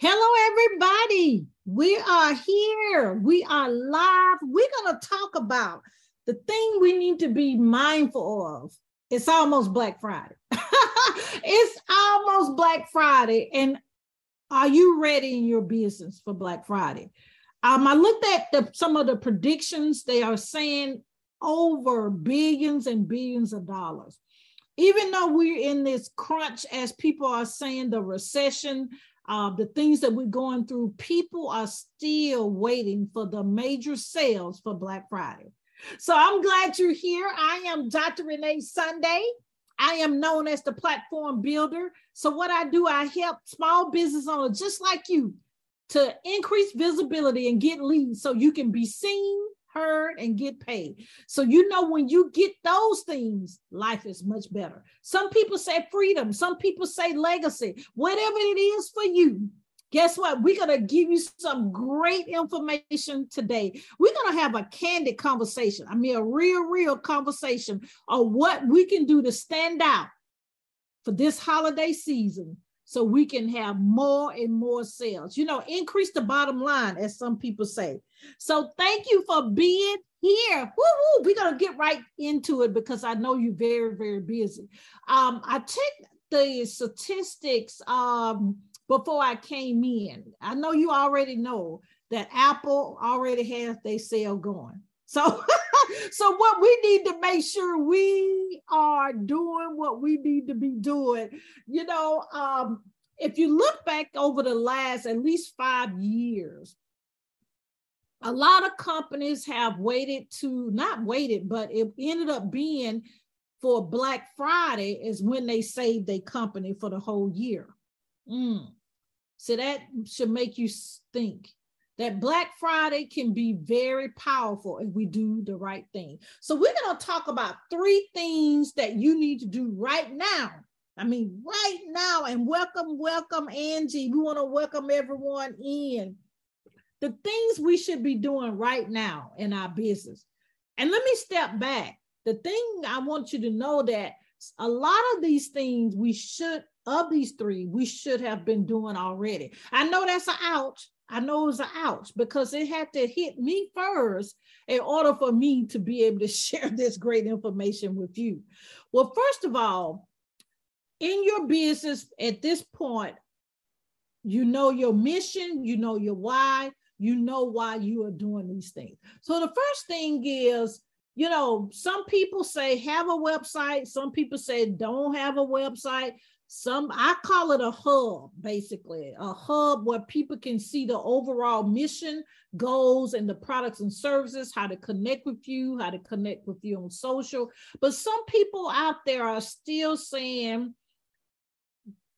Hello, everybody. We are here. We are live. We're going to talk about the thing we need to be mindful of. It's almost Black Friday. it's almost Black Friday. And are you ready in your business for Black Friday? Um, I looked at the, some of the predictions. They are saying over billions and billions of dollars. Even though we're in this crunch, as people are saying, the recession, uh, the things that we're going through, people are still waiting for the major sales for Black Friday. So I'm glad you're here. I am Dr. Renee Sunday. I am known as the platform builder. So what I do, I help small business owners just like you to increase visibility and get leads so you can be seen, heard, and get paid. So you know when you get those things, life is much better. Some people say freedom, some people say legacy, whatever it is for you. Guess what? We're going to give you some great information today. We're going to have a candid conversation. I mean, a real, real conversation on what we can do to stand out for this holiday season so we can have more and more sales. You know, increase the bottom line, as some people say. So thank you for being here. Woo-woo. We're to get right into it because I know you're very, very busy. Um, I checked the statistics um, before I came in. I know you already know that Apple already has their sale going. So, so what we need to make sure we are doing what we need to be doing. You know, um, if you look back over the last at least five years, a lot of companies have waited to not waited, but it ended up being for Black Friday is when they saved their company for the whole year. Mm. So that should make you think that Black Friday can be very powerful if we do the right thing. So, we're going to talk about three things that you need to do right now. I mean, right now, and welcome, welcome, Angie. We want to welcome everyone in. The things we should be doing right now in our business. And let me step back. The thing I want you to know that a lot of these things we should, of these three, we should have been doing already. I know that's an ouch I know it was an ouch because it had to hit me first in order for me to be able to share this great information with you. Well, first of all, in your business at this point, you know your mission, you know your why, you know why you are doing these things. So the first thing is, you know, some people say have a website, some people say don't have a website, some i call it a hub basically a hub where people can see the overall mission goals and the products and services how to connect with you how to connect with you on social but some people out there are still saying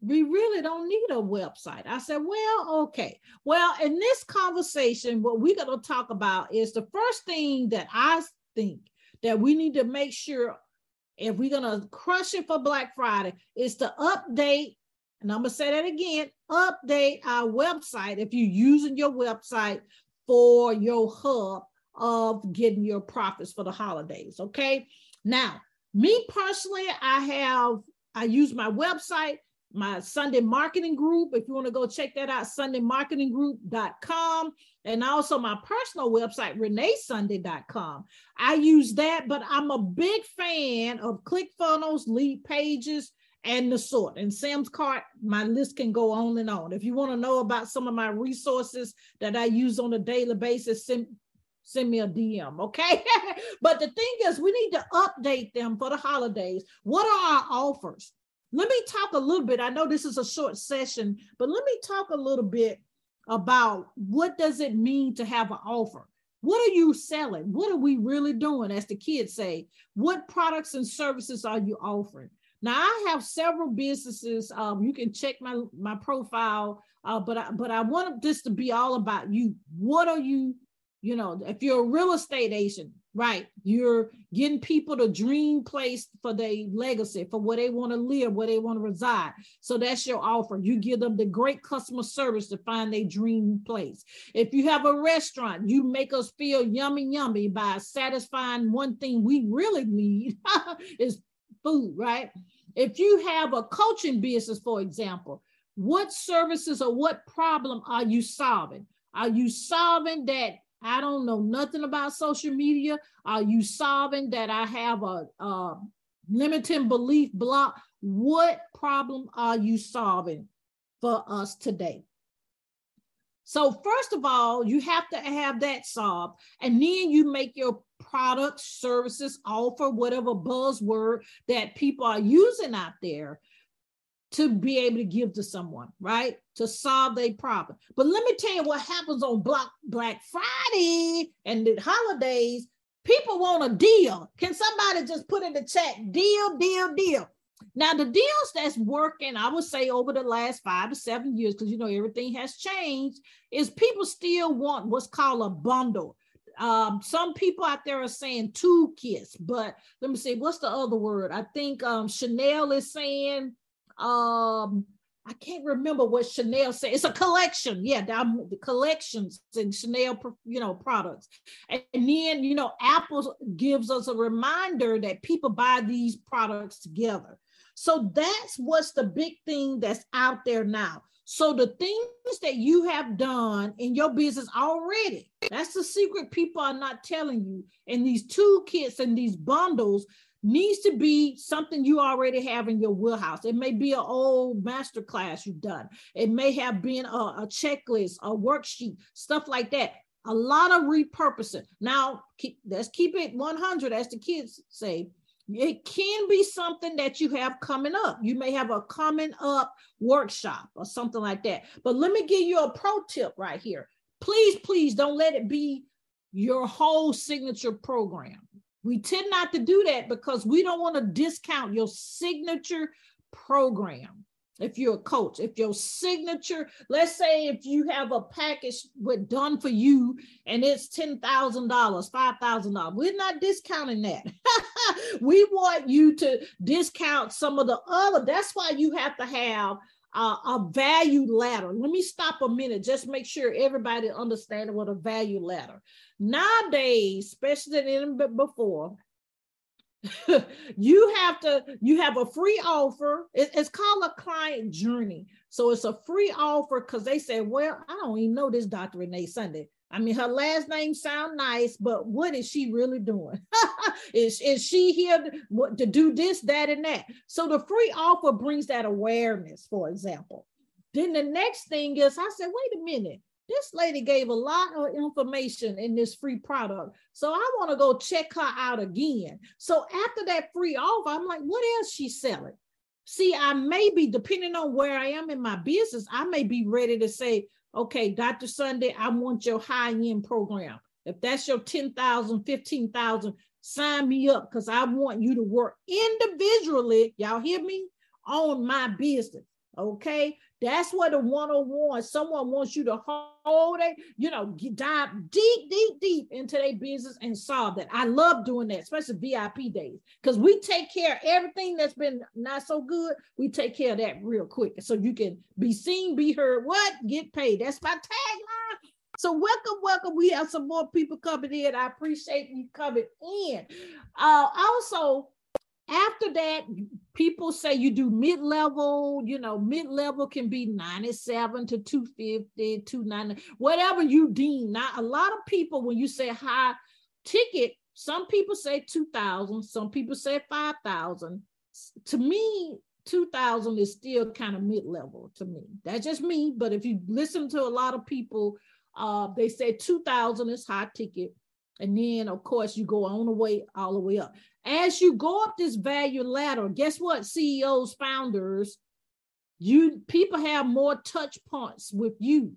we really don't need a website. I said, well, okay. Well, in this conversation, what we're going to talk about is the first thing that I think that we need to make sure if we're gonna crush it for Black Friday, is to update, and I'm gonna say that again, update our website if you're using your website for your hub of getting your profits for the holidays. Okay. Now, me personally, I have I use my website my Sunday marketing group. If you want to go check that out, sundaymarketinggroup.com. And also my personal website, reneesunday.com. I use that, but I'm a big fan of ClickFunnels, Leadpages, and the sort. And Sam's Cart, my list can go on and on. If you want to know about some of my resources that I use on a daily basis, send, send me a DM, okay? but the thing is, we need to update them for the holidays. What are our offers? Let me talk a little bit. I know this is a short session, but let me talk a little bit about what does it mean to have an offer? What are you selling? What are we really doing? As the kids say, what products and services are you offering? Now I have several businesses. Um, you can check my my profile, uh, but I, but I want this to be all about you. What are you? You know, if you're a real estate agent, Right. You're getting people to dream place for their legacy, for where they want to live, where they want to reside. So that's your offer. You give them the great customer service to find their dream place. If you have a restaurant, you make us feel yummy, yummy by satisfying one thing we really need is food, right? If you have a coaching business, for example, what services or what problem are you solving? Are you solving that I don't know nothing about social media? Are you solving that I have a, a limiting belief block? What problem are you solving for us today? So first of all, you have to have that solved, and then you make your products, services, offer whatever buzzword that people are using out there to be able to give to someone, right? To solve their problem. But let me tell you what happens on Black Black Friday and the holidays. People want a deal. Can somebody just put in the chat deal, deal, deal? Now, the deals that's working, I would say over the last five to seven years, because you know everything has changed, is people still want what's called a bundle. Um, some people out there are saying two kits, but let me see, what's the other word? I think um, Chanel is saying, um, I can't remember what Chanel said. It's a collection. Yeah, the collections and Chanel, you know, products. And then, you know, Apple gives us a reminder that people buy these products together. So that's what's the big thing that's out there now. So the things that you have done in your business already, that's the secret people are not telling you. And these toolkits and these bundles needs to be something you already have in your wheelhouse. It may be an old master class you've done. It may have been a, a checklist, a worksheet, stuff like that. A lot of repurposing. Now, keep, let's keep it 100, as the kids say. It can be something that you have coming up. You may have a coming up workshop or something like that. But let me give you a pro tip right here. Please, please don't let it be your whole signature program. We tend not to do that because we don't want to discount your signature program if you're a coach, if your signature, let's say if you have a package with done for you and it's $10,000, $5,000, we're not discounting that. we want you to discount some of the other. That's why you have to have a, a value ladder. Let me stop a minute, just make sure everybody understands what a value ladder. Nowadays, especially than before, you have to you have a free offer it, it's called a client journey so it's a free offer because they say well i don't even know this dr renee sunday i mean her last name sound nice but what is she really doing is, is she here to, to do this that and that so the free offer brings that awareness for example then the next thing is i said wait a minute this lady gave a lot of information in this free product. So I want to go check her out again. So after that free offer, I'm like, what else she's selling? See, I may be, depending on where I am in my business, I may be ready to say, okay, Dr. Sunday, I want your high-end program. If that's your 10,000, 15,000, sign me up because I want you to work individually. Y'all hear me? On my business. Okay. That's what a one-on-one, someone wants you to hold it, you know, dive deep, deep, deep into their business and solve that. I love doing that, especially VIP days, because we take care of everything that's been not so good. We take care of that real quick. So you can be seen, be heard, what? Get paid. That's my tagline. So welcome, welcome. We have some more people coming in. I appreciate you coming in. Uh, also, after that, people say you do mid-level, you know, mid-level can be 97 to 250, 290, whatever you deem. Now, a lot of people, when you say high ticket, some people say 2,000, some people say 5,000. To me, 2000 is still kind of mid-level to me. That's just me. But if you listen to a lot of people, uh, they say 2000 is high ticket. And then, of course, you go on the way all the way up. As you go up this value ladder, guess what? CEOs, founders, you people have more touch points with you.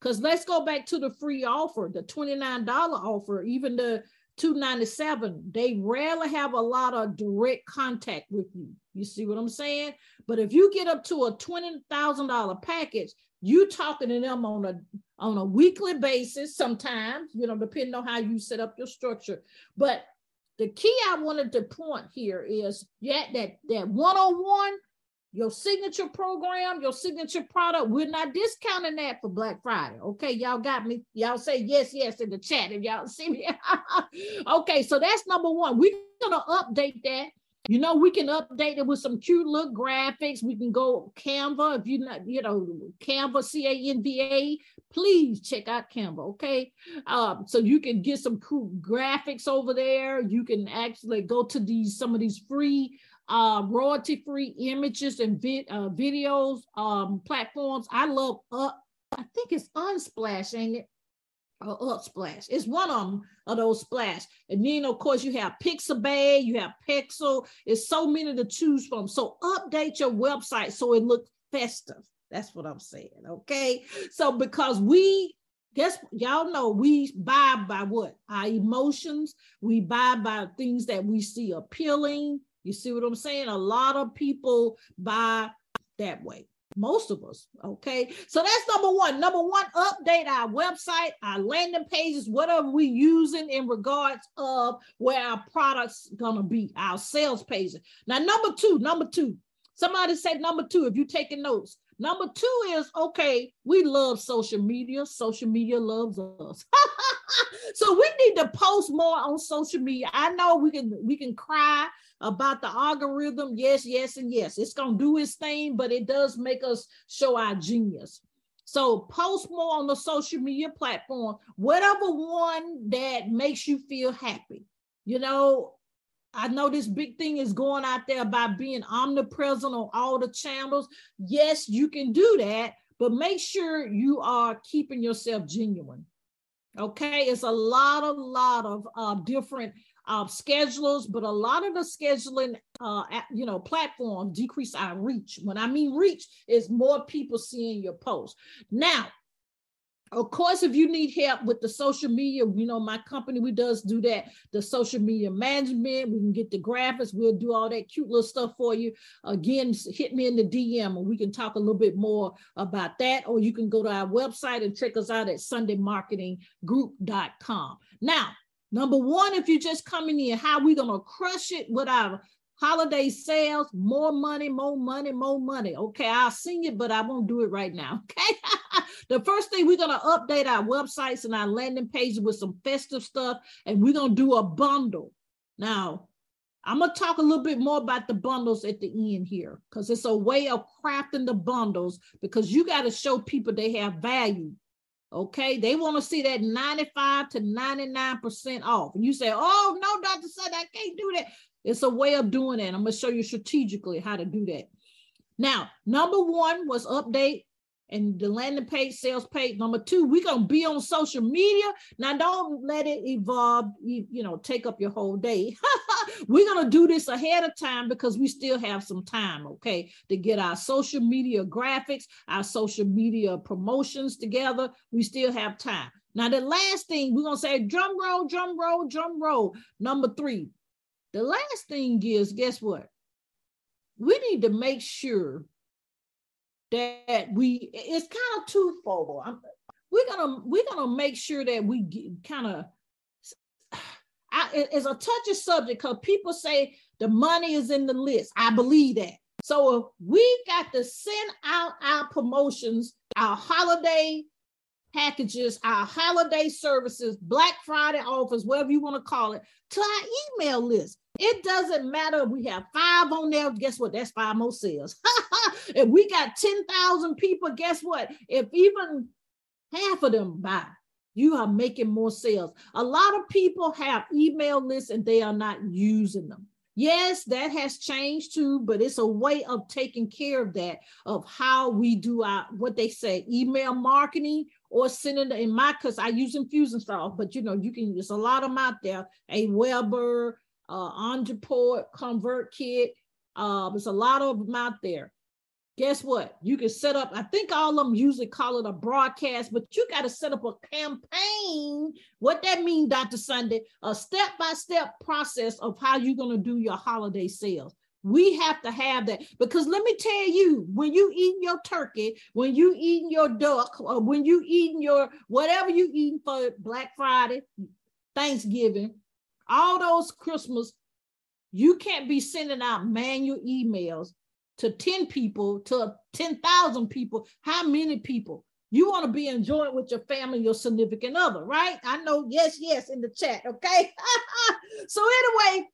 Because let's go back to the free offer, the $29 offer, even the 297 they rarely have a lot of direct contact with you you see what i'm saying but if you get up to a $20000 package you talking to them on a on a weekly basis sometimes, you know, depending on how you set up your structure. But the key I wanted to point here is yeah, that that one-on-one, your signature program, your signature product, we're not discounting that for Black Friday. Okay, y'all got me. Y'all say yes, yes in the chat if y'all see me. okay, so that's number one. We're gonna update that You know, we can update it with some cute little graphics. We can go Canva if you not, you know, Canva, C-A-N-V-A. Please check out Canva, okay? Um, so you can get some cool graphics over there. You can actually go to these some of these free uh, royalty-free images and vid, uh, videos um, platforms. I love up. I think it's Unsplash, ain't it? Or Upsplash. It's one of them of those splash. And then of course you have Pixabay, you have Pexel. It's so many to choose from. So update your website so it looks festive. That's what I'm saying. Okay. So because we guess y'all know we buy by what? Our emotions. We buy by things that we see appealing. You see what I'm saying? A lot of people buy that way. Most of us. Okay. So that's number one. Number one, update our website, our landing pages, whatever we using in regards of where our products gonna be, our sales pages. Now, number two, number two. Somebody said number two, if you're taking notes. Number two is okay, we love social media. Social media loves us. so we need to post more on social media. I know we can we can cry about the algorithm. Yes, yes, and yes. It's going to do its thing, but it does make us show our genius. So post more on the social media platform, whatever one that makes you feel happy. You know, I know this big thing is going out there about being omnipresent on all the channels. Yes, you can do that, but make sure you are keeping yourself genuine. Okay, it's a lot, a lot of uh, different uh, schedulers, but a lot of the scheduling, uh, you know, platforms decrease our reach. When I mean reach, is more people seeing your post. Now, of course, if you need help with the social media, you know, my company, we does do that, the social media management, we can get the graphics, we'll do all that cute little stuff for you. Again, hit me in the DM and we can talk a little bit more about that, or you can go to our website and check us out at sundaymarketinggroup.com. Now, Number one, if you're just coming in, how we gonna crush it with our holiday sales, more money, more money, more money. Okay, I'll sing it, but I won't do it right now. Okay. The first thing we're gonna update our websites and our landing pages with some festive stuff, and we're gonna do a bundle. Now, I'm gonna talk a little bit more about the bundles at the end here, because it's a way of crafting the bundles because you got to show people they have value Okay, they want to see that 95 to 99% off. And you say, Oh, no, Dr. Sunday, I can't do that. It's a way of doing it. I'm going to show you strategically how to do that. Now, number one was update and the landing page, sales page. Number two, we're gonna be on social media. Now, don't let it evolve, you, you know, take up your whole day. we're gonna do this ahead of time because we still have some time, okay, to get our social media graphics, our social media promotions together. We still have time. Now, the last thing we're gonna say, drum roll, drum roll, drum roll. Number three. The last thing is, guess what? We need to make sure that we it's kind of twofold. I'm, we're gonna we're gonna make sure that we kind of it's a touchy subject because people say the money is in the list. I believe that. So we got to send out our promotions, our holiday packages, our holiday services, Black Friday offers, whatever you want to call it, to our email list. It doesn't matter if we have five on there. Guess what? That's five more sales. if we got 10,000 people, guess what? If even half of them buy, you are making more sales. A lot of people have email lists and they are not using them. Yes, that has changed too, but it's a way of taking care of that, of how we do our what they say, email marketing or sending in my because I use Infusionsoft, but you know, you can there's a lot of them out there, Aweber, uh Ontraport, ConvertKit. Uh, there's a lot of them out there guess what? You can set up, I think all of them usually call it a broadcast, but you got to set up a campaign. What that mean, Dr. Sunday? A step-by-step process of how you're going to do your holiday sales. We have to have that because let me tell you, when you eating your turkey, when you eating your duck, or when you eating your whatever you eating for Black Friday, Thanksgiving, all those Christmas, you can't be sending out manual emails to 10 people to 10,000 people, how many people? You want to be enjoying with your family, your significant other, right? I know, yes, yes, in the chat, okay? so, anyway,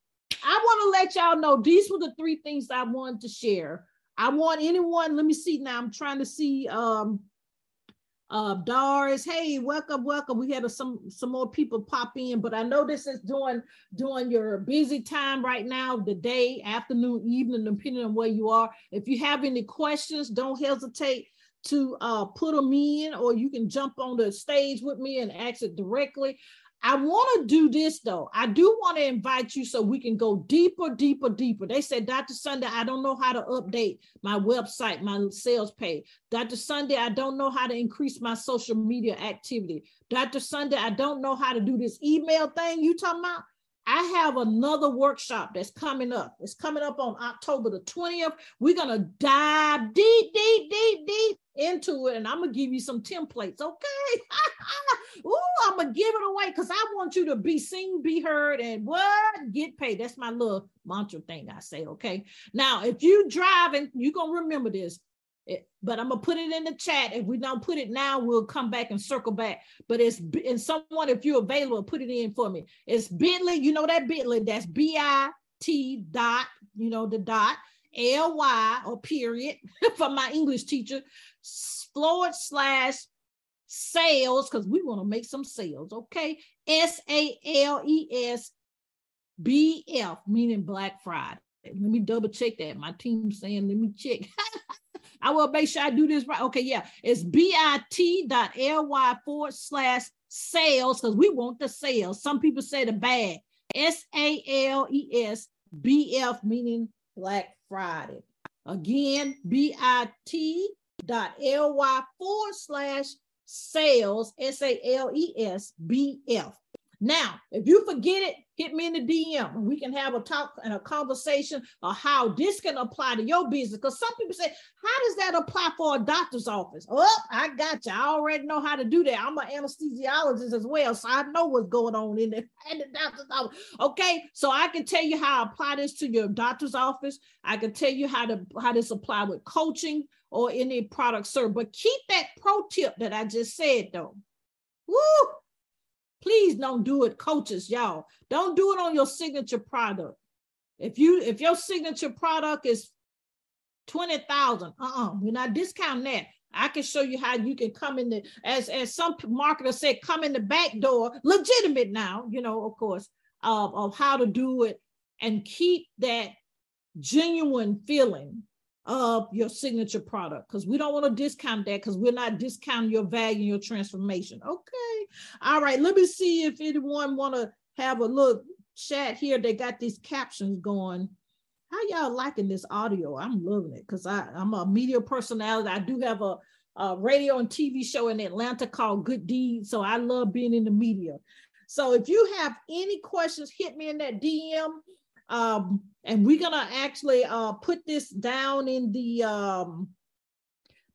I want to let y'all know these were the three things I wanted to share. I want anyone, let me see now. I'm trying to see um uh Doris. Hey, welcome, welcome. We had a, some some more people pop in, but I know this is doing during your busy time right now, the day, afternoon, evening, depending on where you are. If you have any questions, don't hesitate to uh, put them in, or you can jump on the stage with me and ask it directly. I want to do this though. I do want to invite you so we can go deeper, deeper, deeper. They said, Dr. Sunday, I don't know how to update my website, my sales page. Dr. Sunday, I don't know how to increase my social media activity. Dr. Sunday, I don't know how to do this email thing you talking about. I have another workshop that's coming up. It's coming up on October the 20th. We're going to dive deep, deep, deep, deep into it. And I'm going to give you some templates. Okay. Ooh, I'm going to give it away because I want you to be seen, be heard, and what? Get paid. That's my little mantra thing I say. Okay. Now, if you driving, you're going to remember this. It, but I'm gonna put it in the chat. If we don't put it now, we'll come back and circle back. But it's and someone, if you're available, put it in for me. It's Bitly, you know that Bitly, that's B-I-T dot, you know, the dot L-Y or period for my English teacher, forward slash sales, because we want to make some sales, okay? S-A-L-E-S B-F, meaning Black Friday. Let me double check that. My team's saying, let me check. I will make sure I do this right. Okay, yeah. It's bit.ly forward slash sales because we want the sales. Some people say the bag. S A L E S B F meaning Black Friday. Again, bit.ly forward slash sales, S A L E S B F. Now, if you forget it, hit me in the DM we can have a talk and a conversation of how this can apply to your business. Because some people say, How does that apply for a doctor's office? Oh, I got you. I already know how to do that. I'm an anesthesiologist as well. So I know what's going on in the, in the doctor's office. Okay. So I can tell you how to apply this to your doctor's office. I can tell you how to how this apply with coaching or any product sir. But keep that pro tip that I just said though. Woo! Please don't do it, coaches, y'all. Don't do it on your signature product. If you if your signature product is 20,000, uh-uh, we're not discounting that. I can show you how you can come in the as as some marketers said, come in the back door, legitimate now, you know, of course, of, of how to do it and keep that genuine feeling of your signature product because we don't want to discount that because we're not discounting your value and your transformation. Okay. All right. Let me see if anyone want to have a look chat here. They got these captions going. How y'all liking this audio? I'm loving it because I'm a media personality. I do have a, a radio and TV show in Atlanta called Good Deeds. So I love being in the media. So if you have any questions, hit me in that DM um, and we're gonna actually uh, put this down in the um,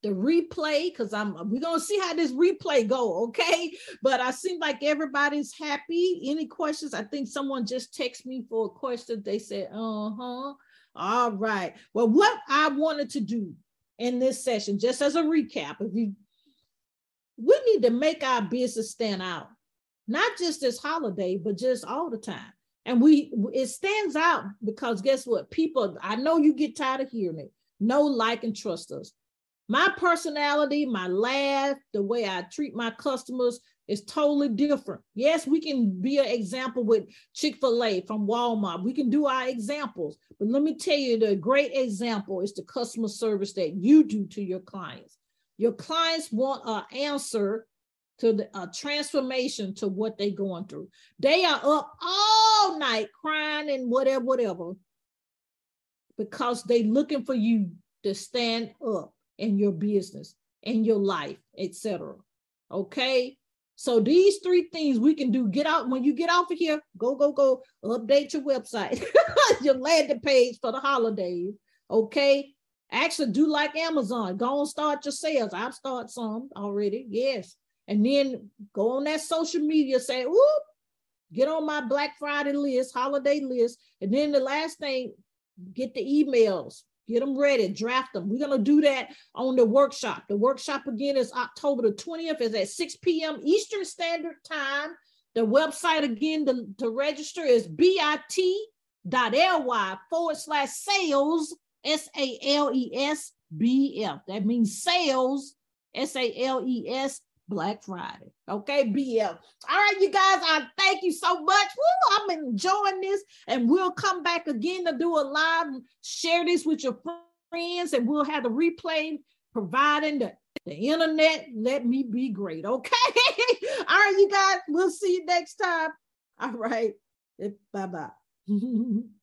the replay because I'm we're gonna see how this replay go, okay? But I seem like everybody's happy. Any questions? I think someone just texted me for a question. They said, uh-huh. All right. Well, what I wanted to do in this session, just as a recap, if you we need to make our business stand out, not just this holiday, but just all the time. And we it stands out because guess what? People, I know you get tired of hearing it. Know, like, and trust us. My personality, my laugh, the way I treat my customers is totally different. Yes, we can be an example with Chick-fil-A from Walmart. We can do our examples. But let me tell you, the great example is the customer service that you do to your clients. Your clients want an answer to the uh, transformation to what they're going through. They are up all night crying and whatever, whatever, because they looking for you to stand up in your business, in your life, etc. Okay. So these three things we can do. Get out when you get off of here. Go, go, go. Update your website, your landing page for the holidays. Okay. Actually, do like Amazon. Go and start your sales. I've started some already. Yes and then go on that social media, say, whoop, get on my Black Friday list, holiday list. And then the last thing, get the emails, get them ready, draft them. We're going to do that on the workshop. The workshop again is October the 20th, is at 6 p.m. Eastern Standard Time. The website again to, to register is bit dot ly forward slash sales, S A L E S B F. That means sales, S A L E S Black Friday. Okay, BL. All right, you guys, I thank you so much. Woo, I'm enjoying this, and we'll come back again to do a live. Share this with your friends, and we'll have the replay providing the, the internet. Let me be great. Okay. All right, you guys, we'll see you next time. All right. Bye bye.